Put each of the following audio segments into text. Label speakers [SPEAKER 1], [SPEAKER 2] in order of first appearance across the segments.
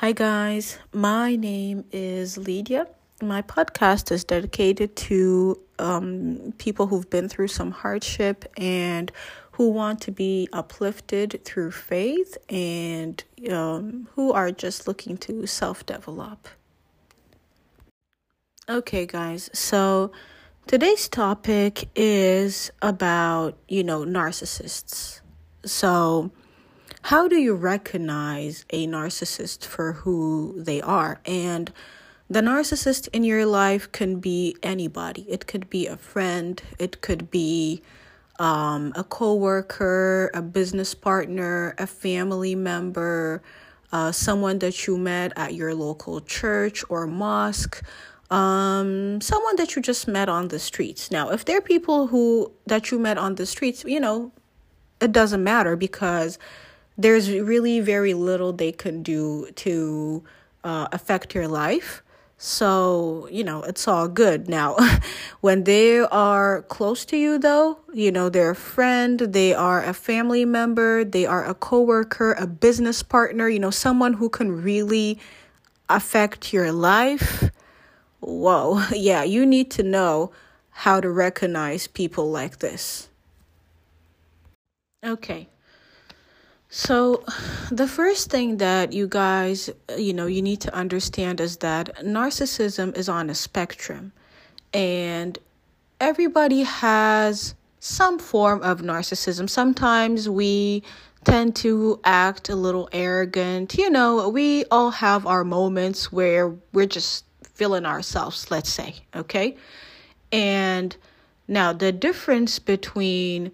[SPEAKER 1] Hi, guys. My name is Lydia. My podcast is dedicated to um, people who've been through some hardship and who want to be uplifted through faith and um, who are just looking to self develop. Okay, guys. So today's topic is about, you know, narcissists. So, how do you recognize a narcissist for who they are? And the narcissist in your life can be anybody. It could be a friend, it could be um, a coworker, a business partner, a family member, uh, someone that you met at your local church or mosque, um, someone that you just met on the streets. Now, if they're people who that you met on the streets, you know, it doesn't matter because there's really very little they can do to uh, affect your life. So, you know, it's all good. Now, when they are close to you, though, you know, they're a friend, they are a family member, they are a coworker, a business partner, you know, someone who can really affect your life. Whoa, yeah, you need to know how to recognize people like this. Okay. So, the first thing that you guys, you know, you need to understand is that narcissism is on a spectrum and everybody has some form of narcissism. Sometimes we tend to act a little arrogant. You know, we all have our moments where we're just feeling ourselves, let's say, okay? And now the difference between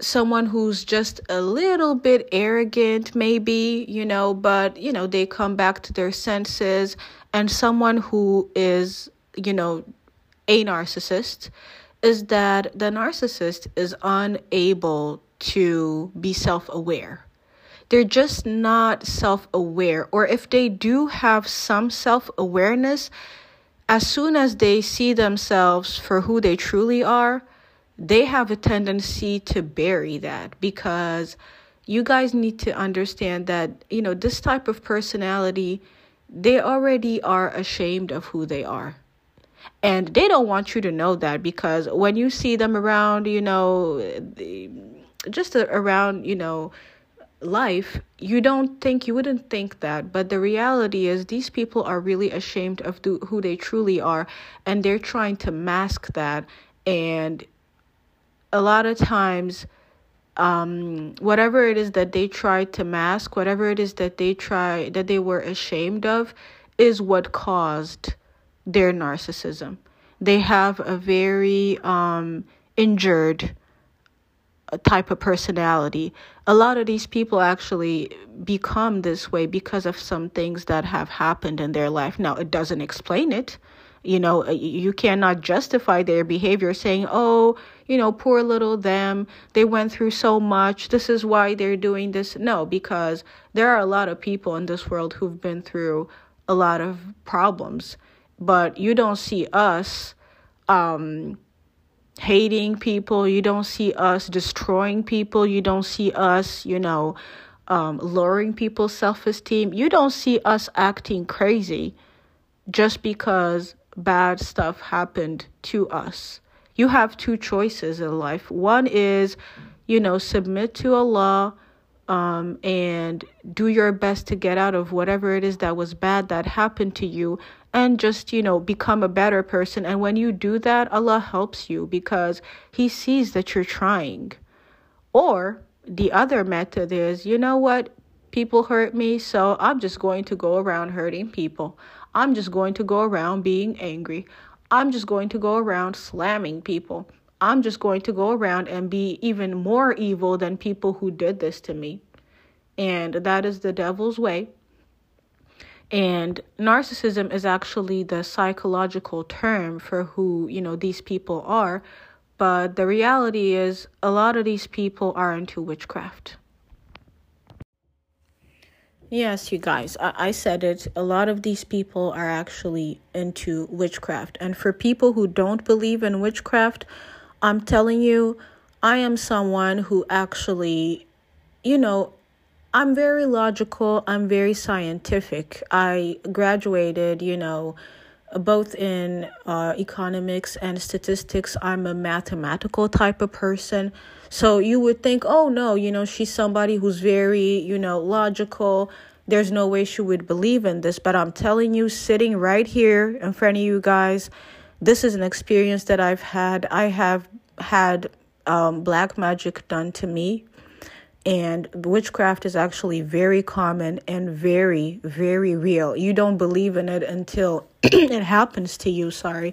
[SPEAKER 1] someone who's just a little bit arrogant, maybe, you know, but, you know, they come back to their senses, and someone who is, you know, a narcissist is that the narcissist is unable to be self aware. They're just not self aware, or if they do have some self awareness, as soon as they see themselves for who they truly are, they have a tendency to bury that because you guys need to understand that, you know, this type of personality, they already are ashamed of who they are. And they don't want you to know that because when you see them around, you know, just around, you know, life, you don't think, you wouldn't think that. But the reality is, these people are really ashamed of who they truly are. And they're trying to mask that. And a lot of times um, whatever it is that they try to mask, whatever it is that they try that they were ashamed of, is what caused their narcissism. They have a very um, injured uh, type of personality. A lot of these people actually become this way because of some things that have happened in their life. Now, it doesn't explain it. You know, uh, you cannot justify their behavior saying, oh, you know, poor little them. They went through so much. This is why they're doing this. No, because there are a lot of people in this world who've been through a lot of problems. But you don't see us um, hating people. You don't see us destroying people. You don't see us, you know, um, lowering people's self esteem. You don't see us acting crazy just because bad stuff happened to us. You have two choices in life. One is, you know, submit to Allah um, and do your best to get out of whatever it is that was bad that happened to you and just, you know, become a better person. And when you do that, Allah helps you because He sees that you're trying. Or the other method is, you know what? People hurt me, so I'm just going to go around hurting people. I'm just going to go around being angry. I'm just going to go around slamming people. I'm just going to go around and be even more evil than people who did this to me. And that is the devil's way. And narcissism is actually the psychological term for who, you know, these people are. But the reality is, a lot of these people are into witchcraft. Yes, you guys, I-, I said it. A lot of these people are actually into witchcraft. And for people who don't believe in witchcraft, I'm telling you, I am someone who actually, you know, I'm very logical, I'm very scientific. I graduated, you know, both in uh, economics and statistics. I'm a mathematical type of person. So you would think, oh no, you know, she's somebody who's very, you know, logical. There's no way she would believe in this. But I'm telling you, sitting right here in front of you guys, this is an experience that I've had. I have had um, black magic done to me and witchcraft is actually very common and very, very real. You don't believe in it until it happens to you, sorry.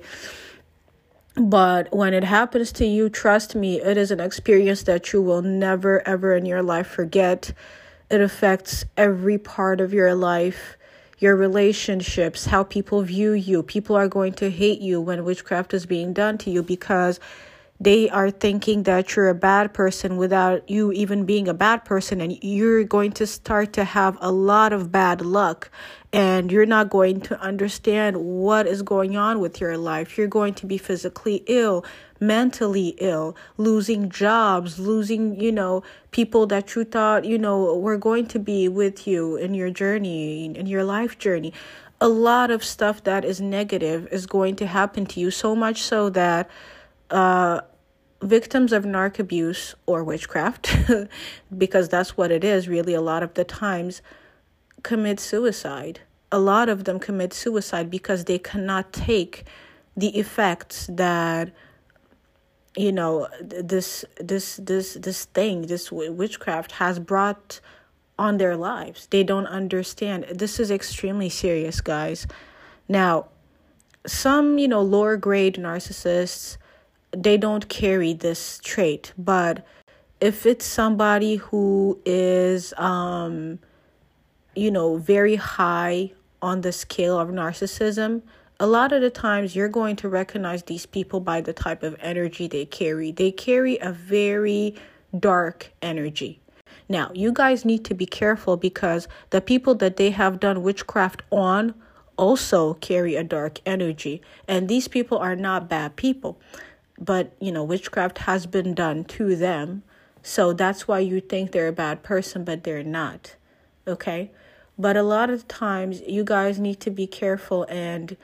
[SPEAKER 1] But when it happens to you, trust me, it is an experience that you will never, ever in your life forget. It affects every part of your life, your relationships, how people view you. People are going to hate you when witchcraft is being done to you because they are thinking that you're a bad person without you even being a bad person and you're going to start to have a lot of bad luck and you're not going to understand what is going on with your life. You're going to be physically ill mentally ill losing jobs losing you know people that you thought you know were going to be with you in your journey in your life journey. A lot of stuff that is negative is going to happen to you so much so that uh, victims of narc abuse or witchcraft, because that's what it is really a lot of the times, commit suicide. A lot of them commit suicide because they cannot take the effects that you know this this this this thing this witchcraft has brought on their lives. They don't understand. This is extremely serious guys. Now some you know lower grade narcissists they don't carry this trait but if it's somebody who is um you know very high on the scale of narcissism a lot of the times you're going to recognize these people by the type of energy they carry. They carry a very dark energy. Now you guys need to be careful because the people that they have done witchcraft on also carry a dark energy and these people are not bad people but you know witchcraft has been done to them. So that's why you think they're a bad person but they're not okay? But a lot of times you guys need to be careful and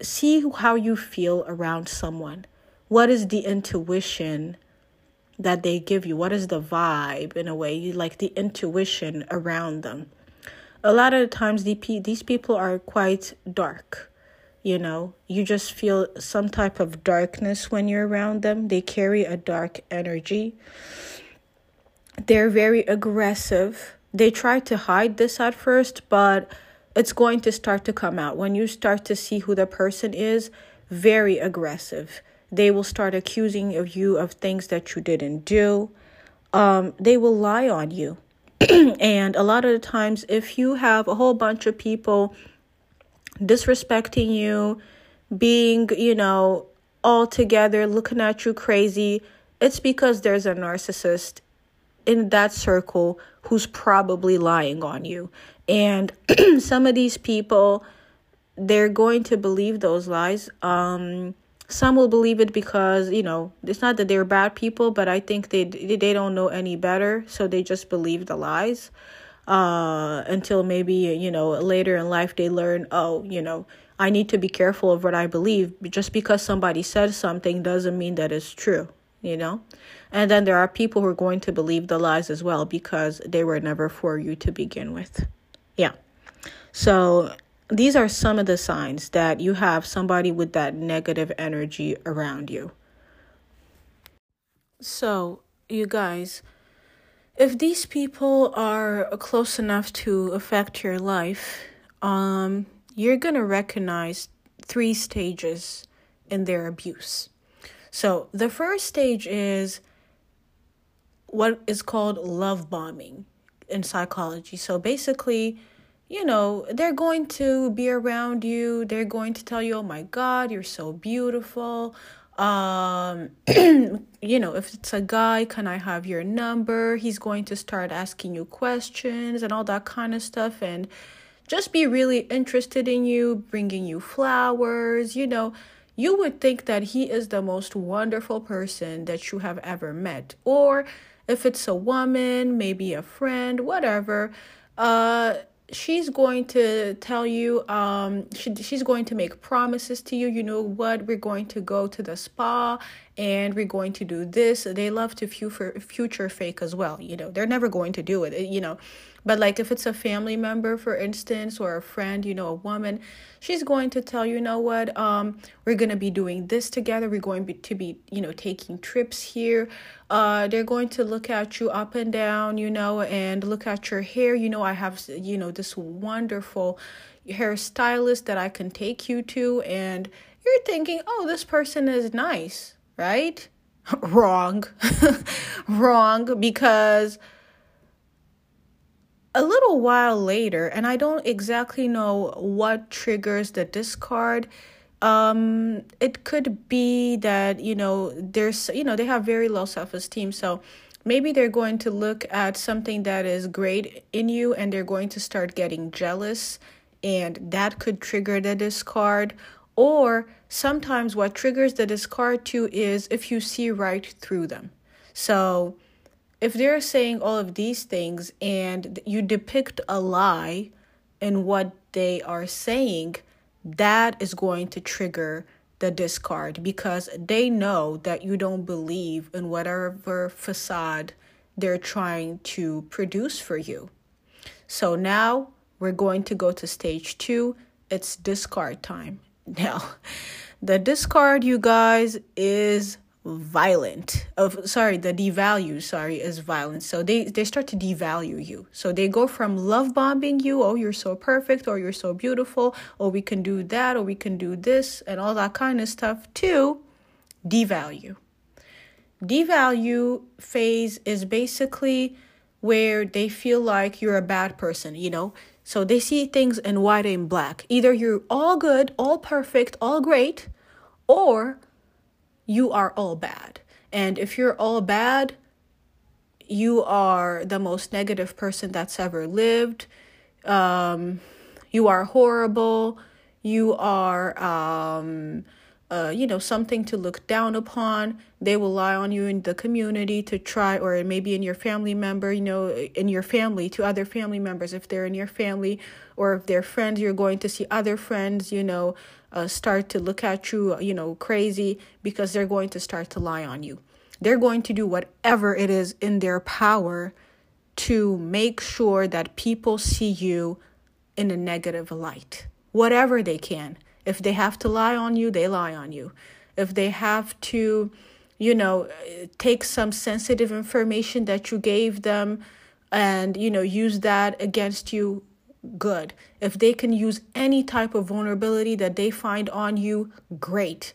[SPEAKER 1] see how you feel around someone. What is the intuition that they give you? What is the vibe in a way you like the intuition around them? A lot of the times the, these people are quite dark you know you just feel some type of darkness when you're around them. They carry a dark energy. They're very aggressive. They try to hide this at first but it's going to start to come out. When you start to see who the person is very aggressive. They will start accusing of you of things that you didn't do. Um, they will lie on you. And a lot of the times if you have a whole bunch of people disrespecting you, being, you know, all together, looking at you crazy, it's because there's a narcissist in that circle who's probably lying on you. And some of these people, they're going to believe those lies. Um, some will believe it because you know it's not that they're bad people, but I think they they don't know any better, so they just believe the lies uh, until maybe, you know, later in life they learn, oh, you know, I need to be careful of what I believe. Just because somebody says something doesn't mean that it's true, you know? And then there are people who are going to believe the lies as well because they were never for you to begin with. Yeah. So these are some of the signs that you have somebody with that negative energy around you. So, you guys, if these people are close enough to affect your life, um, you're going to recognize three stages in their abuse. So, the first stage is what is called love bombing in psychology. So, basically, you know, they're going to be around you, they're going to tell you, oh my God, you're so beautiful um you know if it's a guy can i have your number? He's going to start asking you questions and all that kind of stuff. And just be really interested in you bringing you flowers you know. You would think that he is the most wonderful person that you have ever met. Or if it's a woman, maybe a friend, whatever, uh she's going to tell you um she, she's going to make promises to you. You know what? We're going to go to the spa and we're going to do this they love to future fake as well you know they're never going to do it you know but like if it's a family member, for instance, or a friend, you know, a woman, she's going to tell you, know what, um, we're gonna be doing this together. We're going to be, you know, taking trips here. Uh, they're going to look at you up and down, you know, and look at your hair. You know, I have, you know, this wonderful hairstylist that I can take you to, and you're thinking, oh, this person is nice, right? Wrong. Wrong because a little while later, and I don't exactly know what triggers the discard. Um, it could be that you know there's you know they have very low self esteem, so maybe they're going to look at something that is great in you, and they're going to start getting jealous, and that could trigger the discard. Or sometimes what triggers the discard too is if you see right through them. So if they're saying all of these things and you depict a lie in what they are saying, that is going to trigger the discard because they know that you don't believe in whatever facade they're trying to produce for you. So now we're going to go to stage two. It's discard time. Now, the discard, you guys, is violent. Of sorry the devalue sorry is violent. So they they start to devalue you. So they go from love bombing you oh you're so perfect or you're so beautiful or we can do that or we can do this and all that kind of stuff to devalue. Devalue phase is basically where they feel like you're a bad person you know so they see things in white and black either you're all good all perfect all great or you are all bad. And if you're all bad, you are the most negative person that's ever lived. Um, you are horrible. You are, um, uh, you know, something to look down upon. They will lie on you in the community to try, or maybe in your family member, you know, in your family to other family members. If they're in your family, or if they're friends, you're going to see other friends, you know, uh, start to look at you, you know, crazy because they're going to start to lie on you. They're going to do whatever it is in their power to make sure that people see you in a negative light, whatever they can. If they have to lie on you, they lie on you. If they have to, you know, take some sensitive information that you gave them and, you know, use that against you, good. If they can use any type of vulnerability that they find on you, great.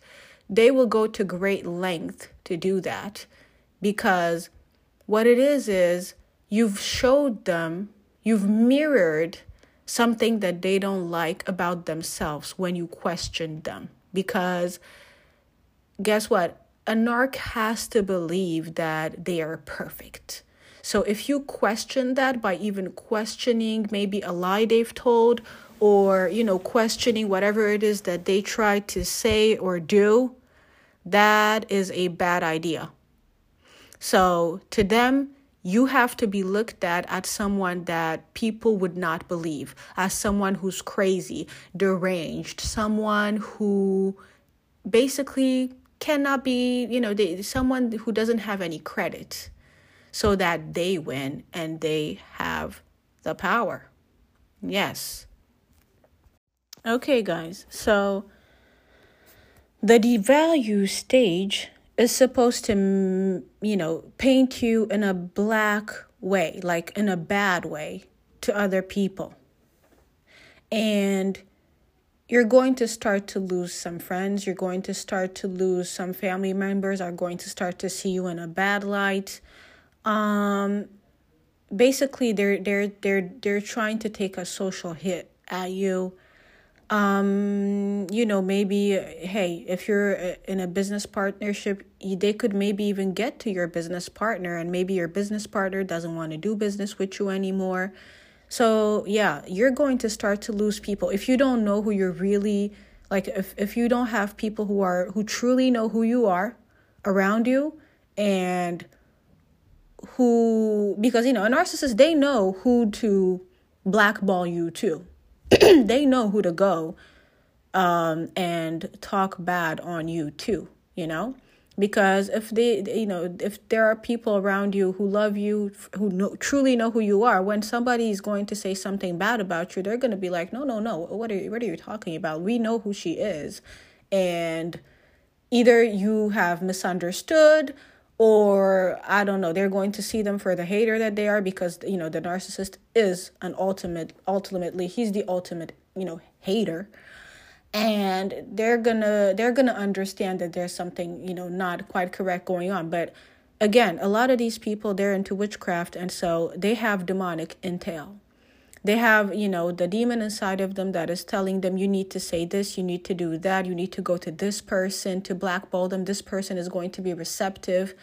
[SPEAKER 1] They will go to great length to do that because what it is is you've showed them, you've mirrored something that they don't like about themselves when you question them. Because guess what? A narc has to believe that they are perfect. So if you question that by even questioning maybe a lie they've told or, you know, questioning whatever it is that they try to say or do, that is a bad idea. So to them, you have to be looked at as someone that people would not believe, as someone who's crazy, deranged, someone who basically cannot be, you know, they, someone who doesn't have any credit so that they win and they have the power. Yes. Okay, guys. So the devalue stage is supposed to, you know, paint you in a black way, like in a bad way to other people. And you're going to start to lose some friends. You're going to start to lose some family members, are going to start to see you in a bad light um basically they're they're they're they're trying to take a social hit at you um you know maybe hey if you're in a business partnership they could maybe even get to your business partner and maybe your business partner doesn't want to do business with you anymore. So yeah you're going to start to lose people. If you don't know who you're really like if if you don't have people who are who truly know who you are around you and who because you know a narcissist they know who to blackball you to they know who to go um, and talk bad on you too you know? Because if they you know if there are people around you who love you who know, truly know who you are when somebody is going to say something bad about you they're going to be like no no no. What are you, what are you talking about? We know who she is. And either you have misunderstood or I don't know, they're going to see them for the hater that they are because you know the narcissist is an ultimate ultimately he's the ultimate, you know, hater. And they're gonna they're gonna understand that there's something, you know, not quite correct going on. But again, a lot of these people they're into witchcraft and so they have demonic entail they have you know the demon inside of them that is telling them you need to say this you need to do that you need to go to this person to blackball them. This person is going to be receptive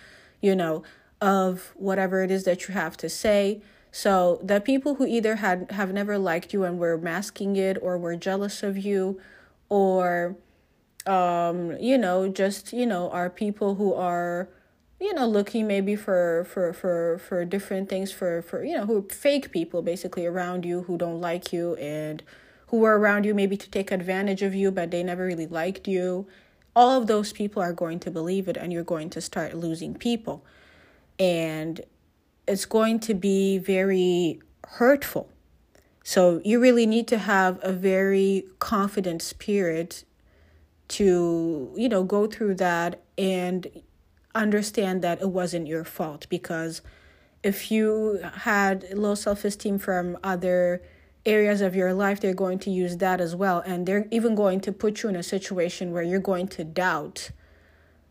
[SPEAKER 1] you know of whatever it is that you have to say. So the people who either had have never liked you and were masking it or were jealous of you or um you know just you know are people who are you know looking maybe for for for for different things for for you know who fake people basically around you who don't like you and who were around you maybe to take advantage of you but they never really liked you. All of those people are going to believe it and you're going to start losing people. And it's going to be very hurtful. So you really need to have a very confident spirit to you know go through that and understand that it wasn't your fault because if you had low self esteem from other areas of your life, they're going to use that as well. And they're even going to put you in a situation where you're going to doubt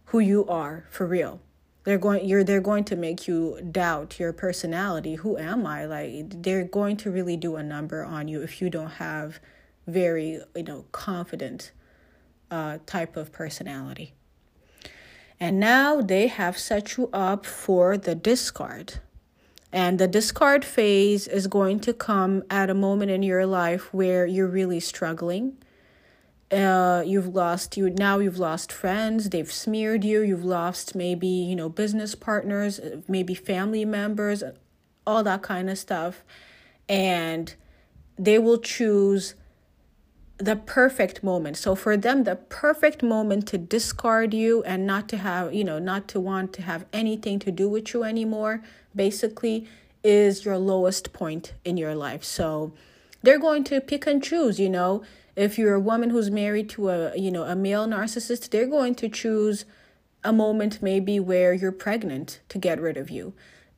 [SPEAKER 1] who you are for real. They're going you're they're going to make you doubt your personality. Who am I? Like they're going to really do a number on you if you don't have very, you know, confident uh type of personality. And now they have set you up for the discard. And the discard phase is going to come at a moment in your life where you're really struggling. Uh, you've lost you now you've lost friends they've smeared you you've lost maybe you know business partners maybe family members all that kind of stuff and they will choose the perfect moment. So for them, the perfect moment to discard you and not to have, you know, not to want to have anything to do with you anymore, basically, is your lowest point in your life. So they're going to pick and choose, you know. If you're a woman who's married to a, you know, a male narcissist, they're going to choose a moment maybe where you're pregnant to get rid of you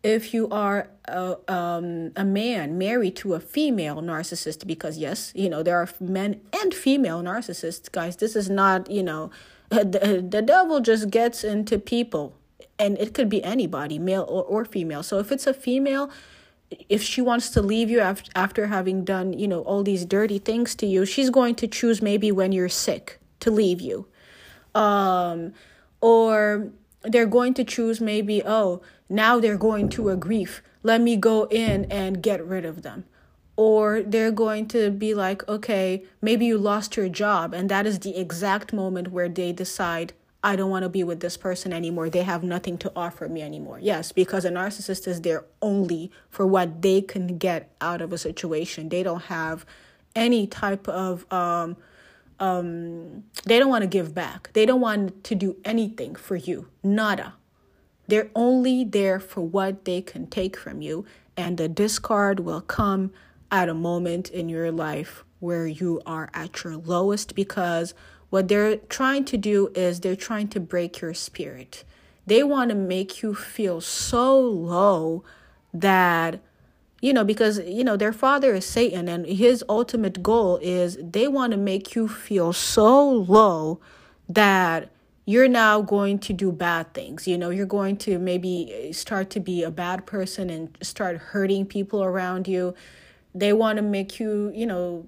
[SPEAKER 1] if you are a, um, a man married to a female narcissist, because yes, you know, there are men and female narcissists, guys. This is not, you know, the, the devil just gets into people and it could be anybody, male or, or female. So if it's a female, if she wants to leave you after, after having done, you know, all these dirty things to you, she's going to choose maybe when you're sick to leave you. Um, or they're going to choose maybe, oh, now they're going to a grief. Let me go in and get rid of them. Or they're going to be like, okay, maybe you lost your job. And that is the exact moment where they decide, I don't want to be with this person anymore. They have nothing to offer me anymore. Yes, because a narcissist is there only for what they can get out of a situation. They don't have any type of um, um, they don't want to give back. They don't want to do anything for you. Nada. They're only there for what they can take from you, and the discard will come at a moment in your life where you are at your lowest because what they're trying to do is they're trying to break your spirit. They want to make you feel so low that you know because you know their father is satan and his ultimate goal is they want to make you feel so low that you're now going to do bad things. You know you're going to maybe start to be a bad person and start hurting people around you. They want to make you you know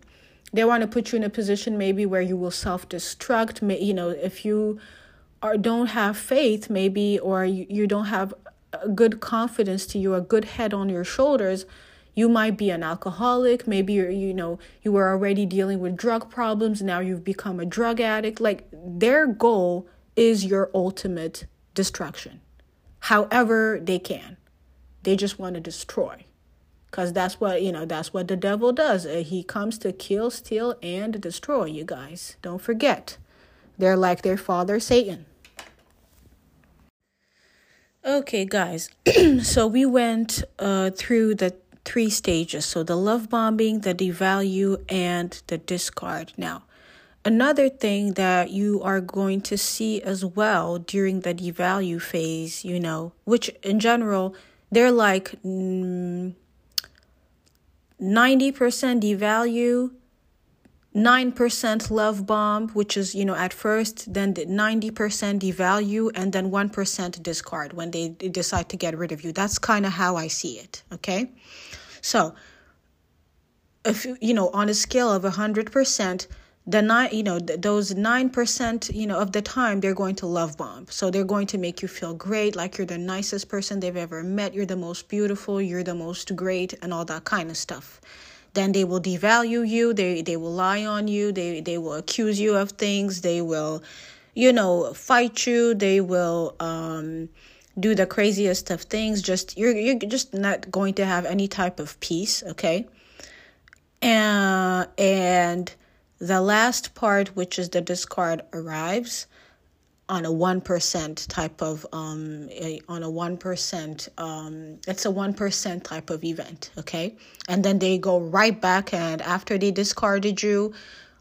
[SPEAKER 1] they want to put you in a position maybe where you will self-destruct. You know if you are don't have faith maybe or you, you don't have a good confidence to you a good head on your shoulders you might be an alcoholic, maybe you're, you know, you were already dealing with drug problems, now you've become a drug addict. Like their goal is your ultimate destruction. However, they can. They just want to destroy. Cuz that's what, you know, that's what the devil does. Uh, he comes to kill, steal and destroy you guys. Don't forget. They're like their father Satan. Okay, guys. so we went uh, through the three stages. So the love bombing, the devalue, and the discard. Now, another thing that you are going to see as well during the devalue phase, you know, which in general, they're like mm, 90% devalue, 9% love bomb, which is, you know, at first, then the 90% devalue, and then 1% discard when they decide to get rid of you. That's kind of how I see it, okay? So, if you know, on a scale of 100%, the nine you know those 9% you know of the time they're going to love bomb so they're going to make you feel great like you're the nicest person they've ever met you're the most beautiful you're the most great and all that kind of stuff then they will devalue you they they will lie on you they they will accuse you of things they will you know fight you they will um do the craziest of things just you're you're just not going to have any type of peace okay? And and the last part which is the discard arrives on a 1% type of um a, on a 1% um it's a 1% type of event okay? And then they go right back and after they discarded you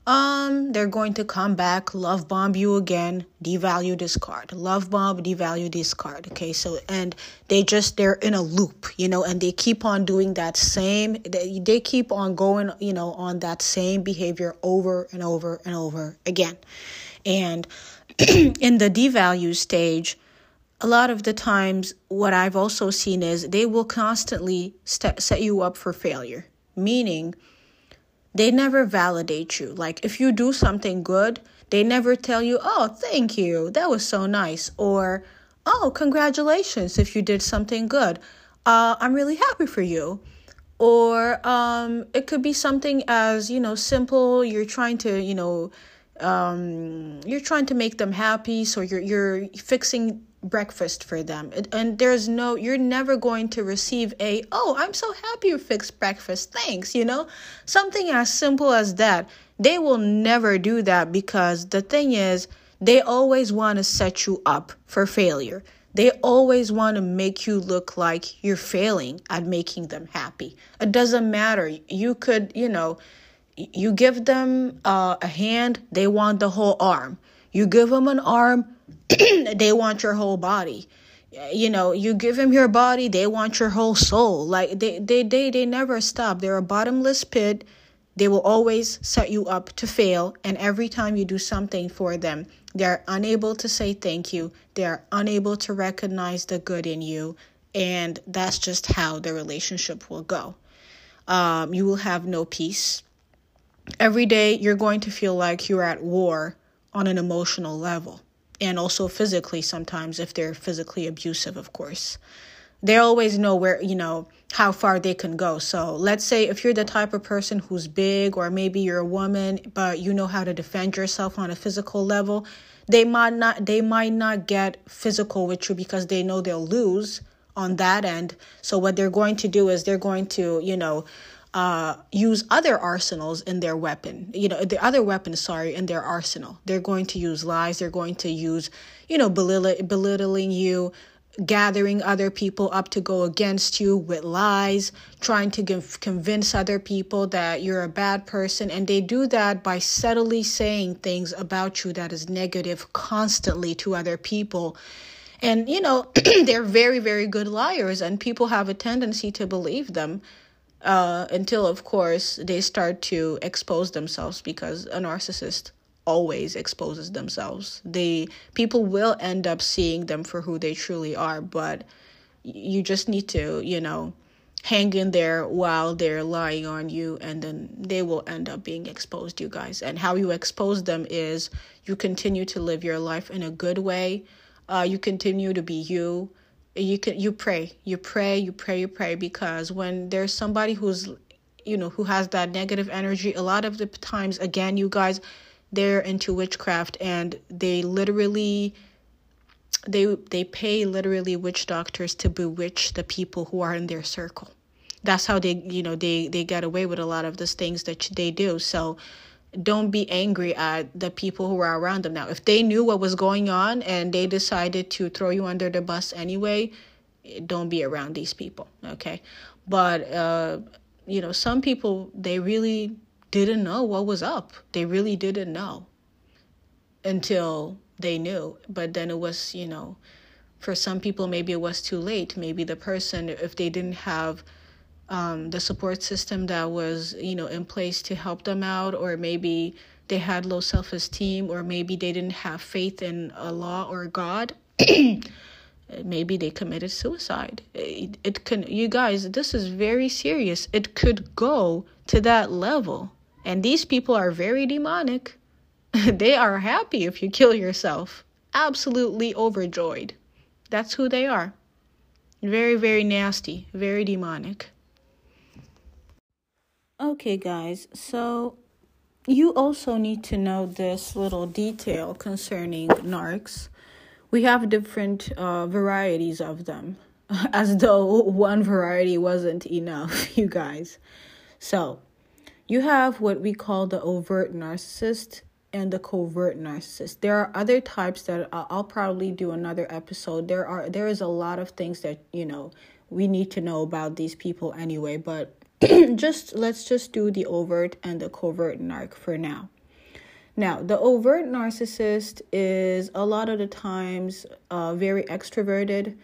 [SPEAKER 1] um they're going to come back love bomb you again devalue discard love bomb devalue discard okay? So and they just they're in a loop you know and they keep on doing that same they, they keep on going you know on that same behavior over and over and over again. And in the devalue stage, a lot of the times, what I've also seen is they will constantly st- set you up for failure, meaning they never validate you. Like if you do something good, they never tell you, oh, thank you, that was so nice, or oh, congratulations if you did something good. Uh, I'm really happy for you. Or um, it could be something as, you know, simple. You're trying to, you know, um, you're trying to make them happy so you're you're fixing breakfast for them. And there's no you're never going to receive a oh i'm so happy you fixed breakfast. Thanks you know? Something as simple as that. They will never do that because the thing is they always want to set you up for failure. They always want to make you look like you're failing at making them happy. It doesn't matter. You could you know you give them uh, a hand, they want the whole arm. You give them an arm, they want your whole body. You know, you give them your body, they want your whole soul. Like they they they they never stop. They're a bottomless pit. They will always set you up to fail, and every time you do something for them, they're unable to say thank you. They're unable to recognize the good in you, and that's just how the relationship will go. Um, you will have no peace every day you're going to feel like you're at war on an emotional level and also physically sometimes if they're physically abusive of course. They always know where you know how far they can go. So let's say if you're the type of person who's big or maybe you're a woman but you know how to defend yourself on a physical level they might not they might not get physical with you because they know they'll lose on that end. So what they're going to do is they're going to you know uh, use other arsenals in their weapon, you know, the other weapons, sorry, in their arsenal. They're going to use lies. They're going to use, you know, belittling, you, gathering other people up to go against you with lies, trying to give, convince other people that you're a bad person. And they do that by subtly saying things about you that is negative constantly to other people. And, you know, they're very, very good liars, and people have a tendency to believe them uh, until, of course, they start to expose themselves because a narcissist always exposes themselves. They people will end up seeing them for who they truly are, but you just need to, you know, hang in there while they're lying on you and then they will end up being exposed you guys. And how you expose them is you continue to live your life in a good way. Uh, you continue to be you you can you pray you pray you pray you pray because when there's somebody who's you know who has that negative energy a lot of the times again you guys they're into witchcraft and they literally they they pay literally witch doctors to bewitch the people who are in their circle. That's how they you know they they get away with a lot of these things that they do. So don't be angry at the people who are around them now. If they knew what was going on and they decided to throw you under the bus anyway, don't be around these people, okay? But uh you know, some people they really didn't know what was up. They really didn't know until they knew. But then it was, you know, for some people, maybe it was too late. Maybe the person, if they didn't have um, the support system that was, you know, in place to help them out, or maybe they had low self esteem, or maybe they didn't have faith in Allah or God. maybe they committed suicide. It, it can, you guys, this is very serious. It could go to that level. And these people are very demonic. they are happy if you kill yourself. Absolutely overjoyed. That's who they are. Very, very nasty. Very demonic. Okay, guys, so you also need to know this little detail concerning narcs. We have different uh, varieties of them, as though one variety wasn't enough, you guys. So, you have what we call the overt narcissist and the covert narcissist. There are other types that I'll probably do another episode. There are there is a lot of things that, you know, we need to know about these people anyway, but just let's just do the overt and the covert narc for now. Now, the overt narcissist is a lot of the times uh, very extroverted,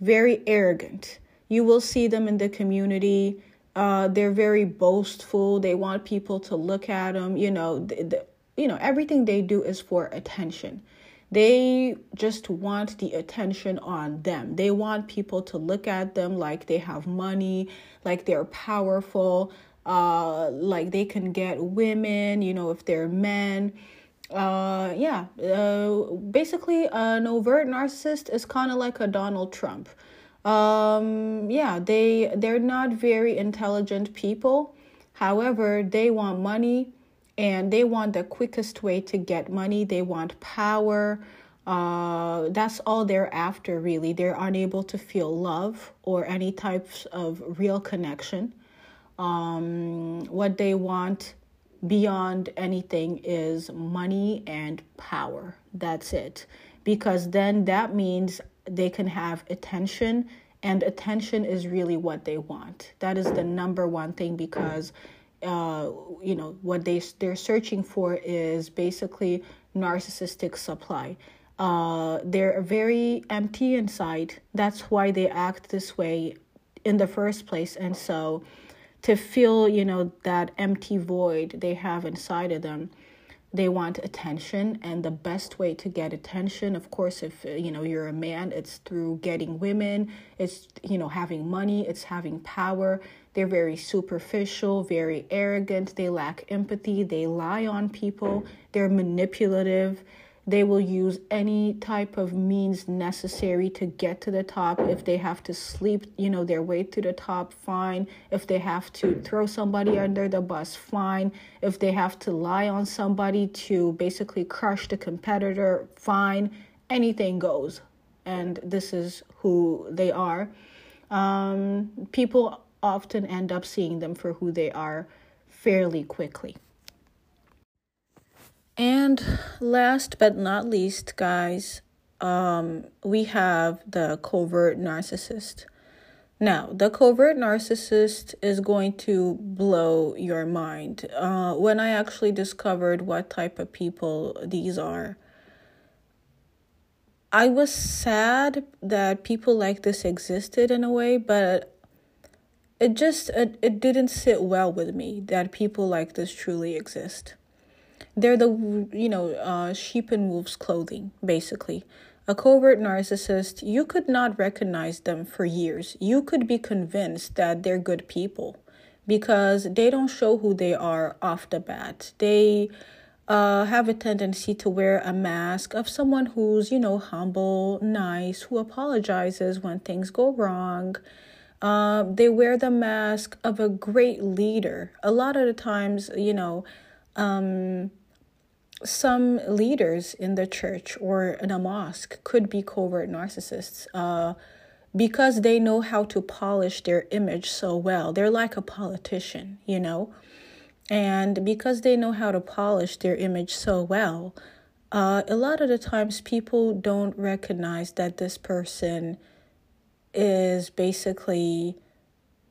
[SPEAKER 1] very arrogant. You will see them in the community uh, they're very boastful. They want people to look at them. You know, the, the, you know everything they do is for attention. They just want the attention on them. They want people to look at them like they have money, like they're powerful, uh, like they can get women. You know, if they're men uh yeah uh basically an overt narcissist is kind of like a donald trump um yeah they they're not very intelligent people however they want money and they want the quickest way to get money. They want power. Uh that's all they're after really. They're unable to feel love or any types of real connection. Um what they want beyond anything is money and power. That's it. Because then that means they can have attention and attention is really what they want. That is the number one thing because uh, you know what they they're searching for is basically narcissistic supply. Uh, they're very empty inside. That's why they act this way in the first place. And so to fill you know that empty void they have inside of them they want attention. And the best way to get attention of course if you know you're a man it's through getting women it's you know having money it's having power they're very superficial very arrogant they lack empathy they lie on people they're manipulative they will use any type of means necessary to get to the top. If they have to sleep, you know, their way to the top, fine. If they have to throw somebody under the bus, fine. If they have to lie on somebody to basically crush the competitor, fine. Anything goes. And this is who they are. Um, people often end up seeing them for who they are fairly quickly. And last but not least, guys, um, we have the covert narcissist. Now, the covert narcissist is going to blow your mind. Uh, when I actually discovered what type of people these are, I was sad that people like this existed in a way, but it just it, it didn't sit well with me that people like this truly exist. They're the, you know, uh, sheep in wolf's clothing, basically. A covert narcissist, you could not recognize them for years. You could be convinced that they're good people because they don't show who they are off the bat. They uh, have a tendency to wear a mask of someone who's, you know, humble, nice, who apologizes when things go wrong. Uh, they wear the mask of a great leader. A lot of the times, you know, um, some leaders in the church or in a mosque could be covert narcissists uh, because they know how to polish their image so well. They're like a politician, you know? And because they know how to polish their image so well, uh, a lot of the times people don't recognize that this person is basically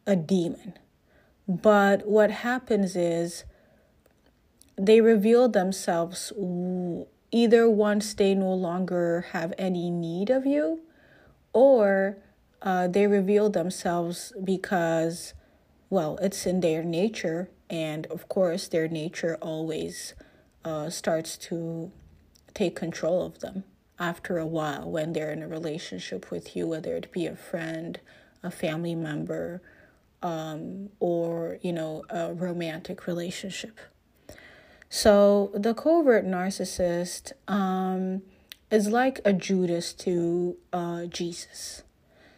[SPEAKER 1] a demon. But what happens is they reveal themselves either once they no longer have any need of you, or uh, they reveal themselves because, well, it's in their nature, and of course, their nature always uh, starts to take control of them after a while when they're in a relationship with you, whether it be a friend, a family member, um, or you know, a romantic relationship. So the covert narcissist um, is like a Judas to uh, Jesus.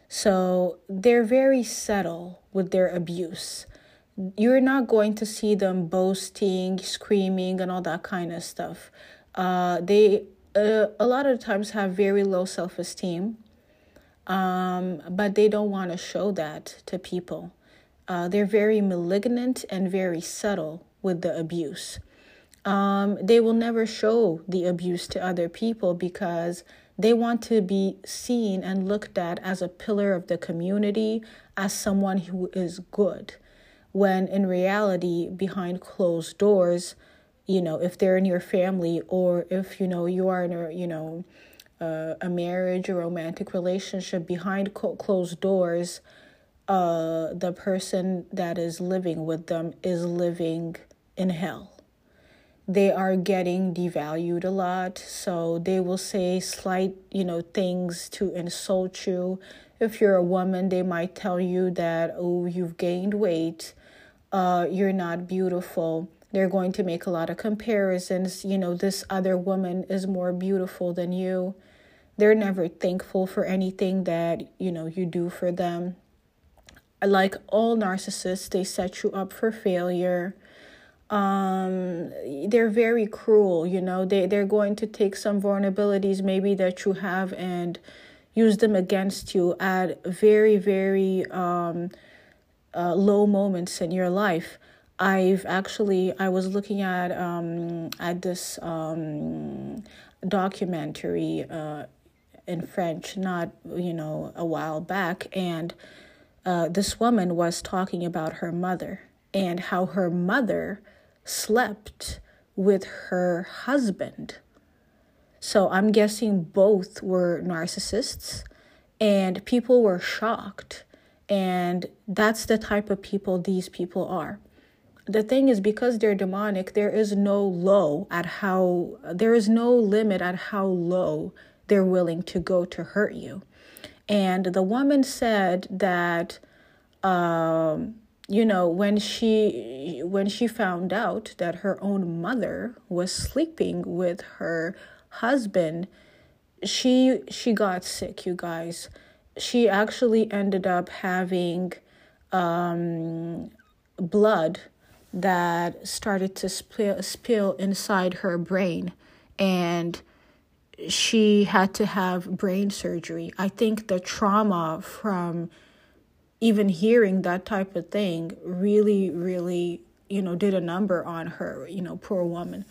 [SPEAKER 1] So they're very subtle with their abuse. You're not going to see them boasting, screaming, and all that kind of stuff. Uh, they uh, a lot of times have very low self esteem, um, but they don't want to show that to people. Uh, they're very malignant and very subtle with the abuse um, they will never show the abuse to other people because they want to be seen and looked at as a pillar of the community, as someone who is good. When in reality, behind closed doors, you know, if they're in your family or if, you know, you are in a, you know, uh, a marriage or romantic relationship behind closed doors, uh, the person that is living with them is living in hell. They are getting devalued a lot so they will say slight you know things to insult you. If you're a woman they might tell you that oh you've gained weight. Uh, you're not beautiful they're going to make a lot of comparisons. You know this other woman is more beautiful than you. They're never thankful for anything that you know you do for them. Like all narcissists they set you up for failure. Um, they're very cruel you know. They, they're going to take some vulnerabilities maybe that you have and use them against you at very very um, uh, low moments in your life i've actually i was looking at um, at this um, documentary uh, in french not you know a while back and uh, this woman was talking about her mother and how her mother slept with her husband. So I'm guessing both were narcissists and people were shocked. And that's the type of people these people are. The thing is, because they're demonic, there is no low at how, there is no limit at how low they're willing to go to hurt you. And the woman said that um, you know when she when she found out that her own mother was sleeping with her husband she she got sick you guys she actually ended up having um, blood that started to spill, spill inside her brain and she had to have brain surgery i think the trauma from even hearing that type of thing really, really, you know, did a number on her, you know, poor woman.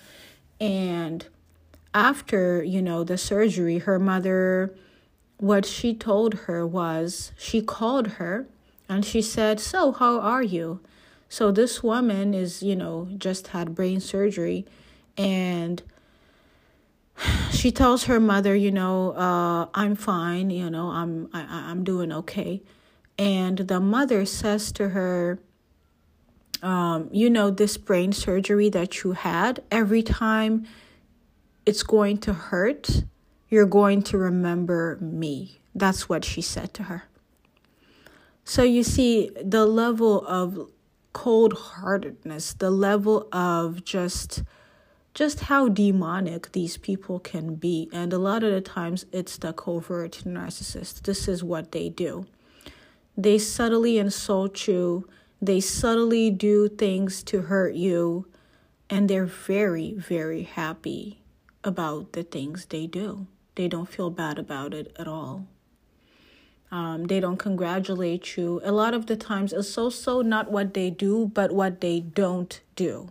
[SPEAKER 1] And after, you know, the surgery, her mother, what she told her was she called her and she said, So, how are you? So, this woman is, you know, just had brain surgery and she tells her mother, you know, uh, I'm fine, you know, I'm I, I'm doing okay. And the mother says to her, um, You know, this brain surgery that you had, every time it's going to hurt, you're going to remember me. That's what she said to her. So you see, the level of cold heartedness, the level of just just how demonic these people can be. And a lot of the times it's the covert narcissist. This is what they do. They subtly insult you, they subtly do things to hurt you. and they're very, very happy about the things they do. They don't feel bad about it at all. Um, they don't congratulate you. A lot of the times, it's so so not what they do, but what they don't do.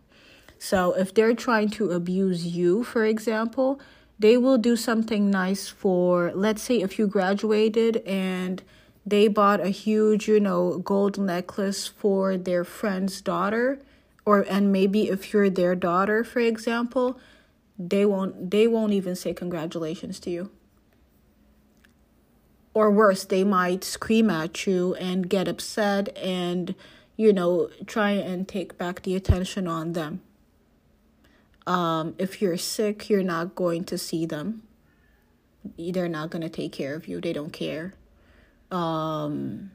[SPEAKER 1] So if they're trying to abuse you, for example, they will do something nice for, let's say, if you graduated and they bought a huge, you know, gold necklace for their friend's daughter, or and maybe if you're their daughter, for example, they won't they won't even say congratulations to you or worse, they might scream at you and get upset and, you know, try and take back the attention on them. Um, if you're sick, you're not going to see them. They're not going to take care of you. They don't care. Um,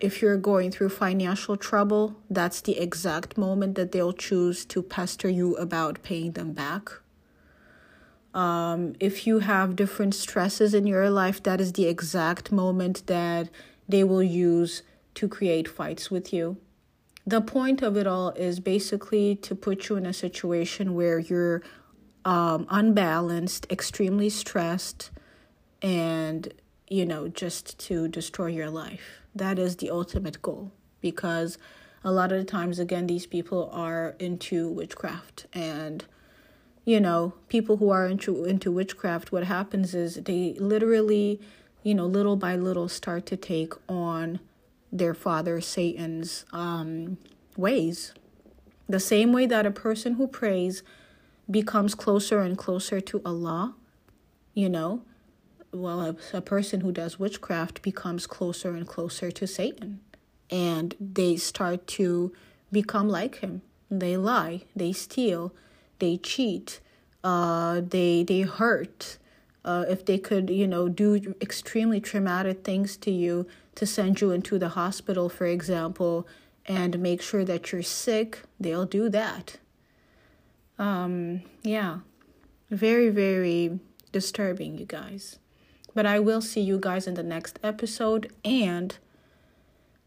[SPEAKER 1] if you're going through financial trouble, that's the exact moment that they'll choose to pester you about paying them back. Um, if you have different stresses in your life, that is the exact moment that they will use to create fights with you. The point of it all is basically to put you in a situation where you're um, unbalanced, extremely stressed, and, you know, just to destroy your life. That is the ultimate goal because a lot of the times, again, these people are into witchcraft and you know, people who are into into witchcraft, what happens is they literally, you know, little by little start to take on their father Satan's um, ways. The same way that a person who prays becomes closer and closer to Allah, you know, well, a, a person who does witchcraft becomes closer and closer to Satan. And they start to become like him. They lie, they steal, they cheat, uh, they they hurt. Uh, if they could, you know, do extremely traumatic things to you to send you into the hospital, for example, and make sure that you're sick, they'll do that. Um, yeah, very, very disturbing, you guys. But I will see you guys in the next episode, and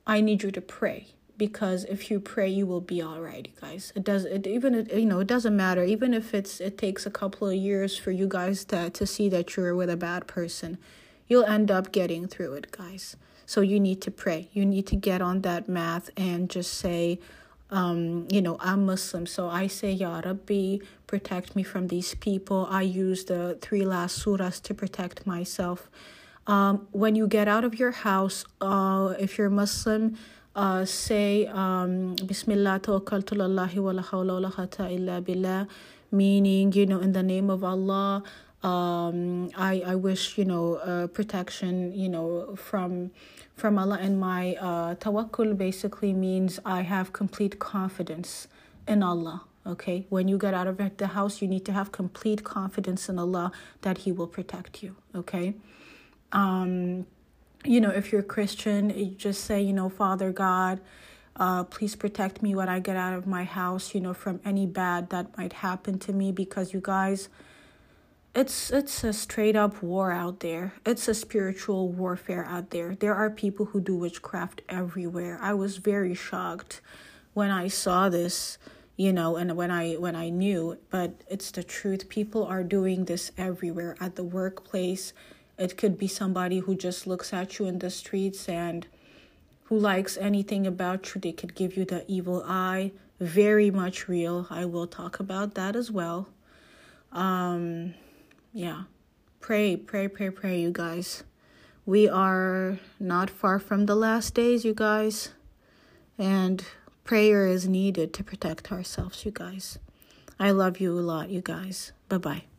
[SPEAKER 1] I need you to pray because if you pray you will be all right guys it does it even it, you know it doesn't matter even if it's it takes a couple of years for you guys to to see that you're with a bad person you'll end up getting through it guys so you need to pray you need to get on that math and just say um, you know, I'm Muslim, so I say, Ya Rabbi, protect me from these people. I use the three last surahs to protect myself. Um, when you get out of your house, uh, if you're Muslim, uh, say um, Bismillah tawakkaltu lallahi wa la hawla wa la illa billah, meaning, you know, in the name of Allah, um, I, I wish, you know, uh, protection, you know, from from Allah. And my uh, tawakkul basically means I have complete confidence in Allah. Okay, when you get out of the house, you need to have complete confidence in Allah that He will protect you. Okay. Um, you know, if you're Christian, you just say, you know, Father God, uh, please protect me when I get out of my house, you know, from any bad that might happen to me because you guys it's it's a straight up war out there. It's a spiritual warfare out there. There are people who do witchcraft everywhere. I was very shocked when I saw this, you know, and when I when I knew, but it's the truth. People are doing this everywhere at the workplace it could be somebody who just looks at you in the streets and who likes anything about you. They could give you the evil eye. Very much real. I will talk about that as well. Um, yeah. Pray, pray, pray, pray, you guys. We are not far from the last days, you guys. And prayer is needed to protect ourselves, you guys. I love you a lot, you guys. Bye bye.